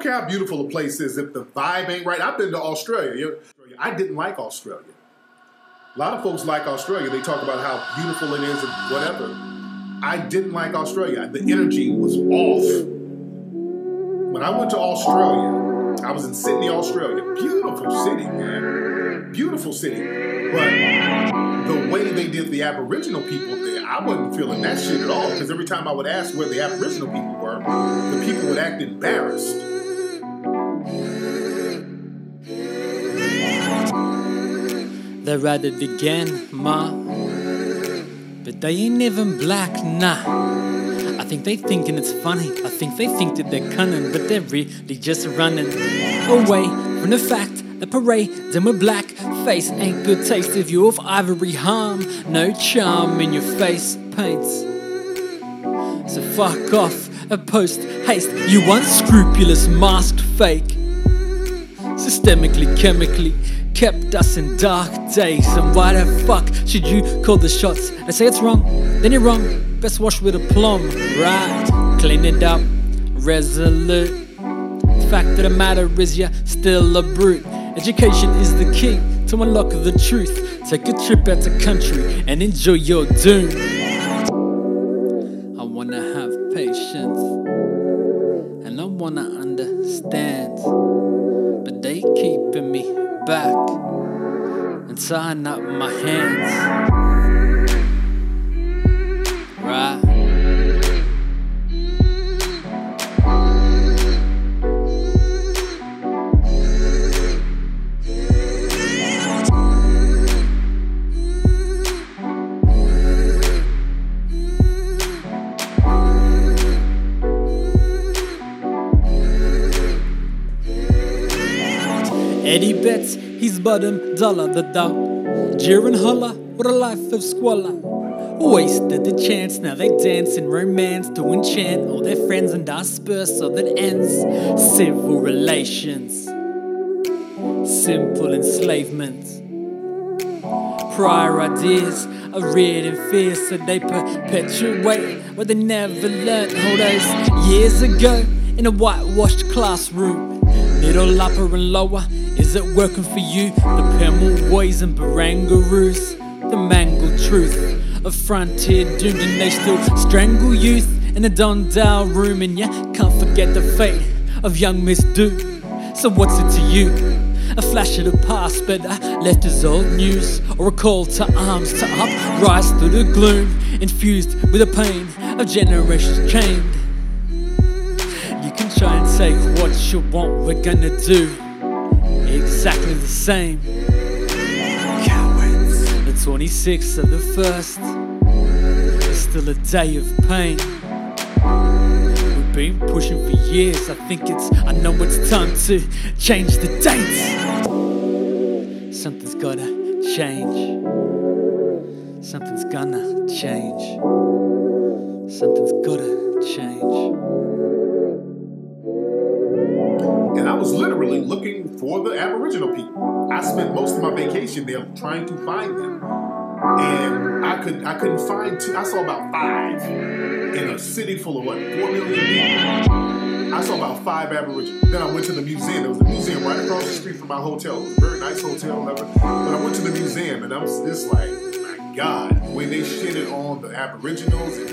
don't care how beautiful a place is if the vibe ain't right. I've been to Australia. I didn't like Australia. A lot of folks like Australia. They talk about how beautiful it is and whatever. I didn't like Australia. The energy was off. When I went to Australia, I was in Sydney, Australia. Beautiful city, man. Beautiful city. But the way they did the Aboriginal people there, I wasn't feeling that shit at all. Because every time I would ask where the Aboriginal people were, the people would act embarrassed. They're at it again, ma. But they ain't even black, nah. I think they thinking it's funny. I think they think that they're cunning, but they're really just running away from the fact that parades and with black face ain't good taste if you of ivory harm. No charm in your face paints. So fuck off, a post haste, you unscrupulous masked fake. Systemically, chemically, kept us in dark days. And why the fuck should you call the shots? I say it's wrong, then you're wrong. Best wash with a plum, right? Clean it up, resolute. The fact of the matter is, you're still a brute. Education is the key to unlock the truth. Take a trip out the country and enjoy your doom. I wanna have patience and I wanna understand, but they keeping me back and tying up my hands. Eddie Betts, he's bottom dollar the dog. Jiren Holla, what a life of squalor. Wasted the chance, now they dance in romance to enchant all their friends and disperse so that ends civil relations. Simple enslavement. Prior ideas are reared in fear, so they perpetuate what they never learned all those years ago in a whitewashed classroom. Middle, upper, and lower, is it working for you? The Pemulwuys and Barangaroos, the mangled truth of frontier doomed, and they still strangle youth in a Don Dale room, and you can't forget the fate of young Miss Dhu. So, what's it to you? A flash of the past, but I left as old news, or a call to arms to uprise through the gloom, infused with the pain of generations chained. Take what you want, we're gonna do exactly the same. Cowards. The 26th of the 1st is still a day of pain. We've been pushing for years, I think it's, I know it's time to change the dates. Something's gotta change. Something's gonna change. Something's gotta change. And I was literally looking for the Aboriginal people. I spent most of my vacation there trying to find them. And I could I couldn't find two. I saw about five in a city full of what, four million people? I saw about five Aboriginals. Then I went to the museum. There was a museum right across the street from my hotel. It was a very nice hotel, whatever. But I went to the museum and I was just like, my God, when they shitted on the Aboriginals and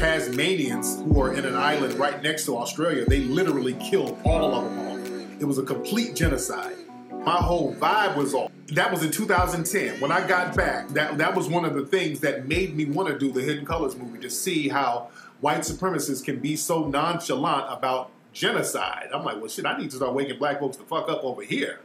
Tasmanians, who are in an island right next to Australia, they literally killed all of them off. It was a complete genocide. My whole vibe was off. That was in 2010. When I got back, that, that was one of the things that made me want to do the Hidden Colors movie to see how white supremacists can be so nonchalant about genocide. I'm like, well, shit, I need to start waking black folks the fuck up over here.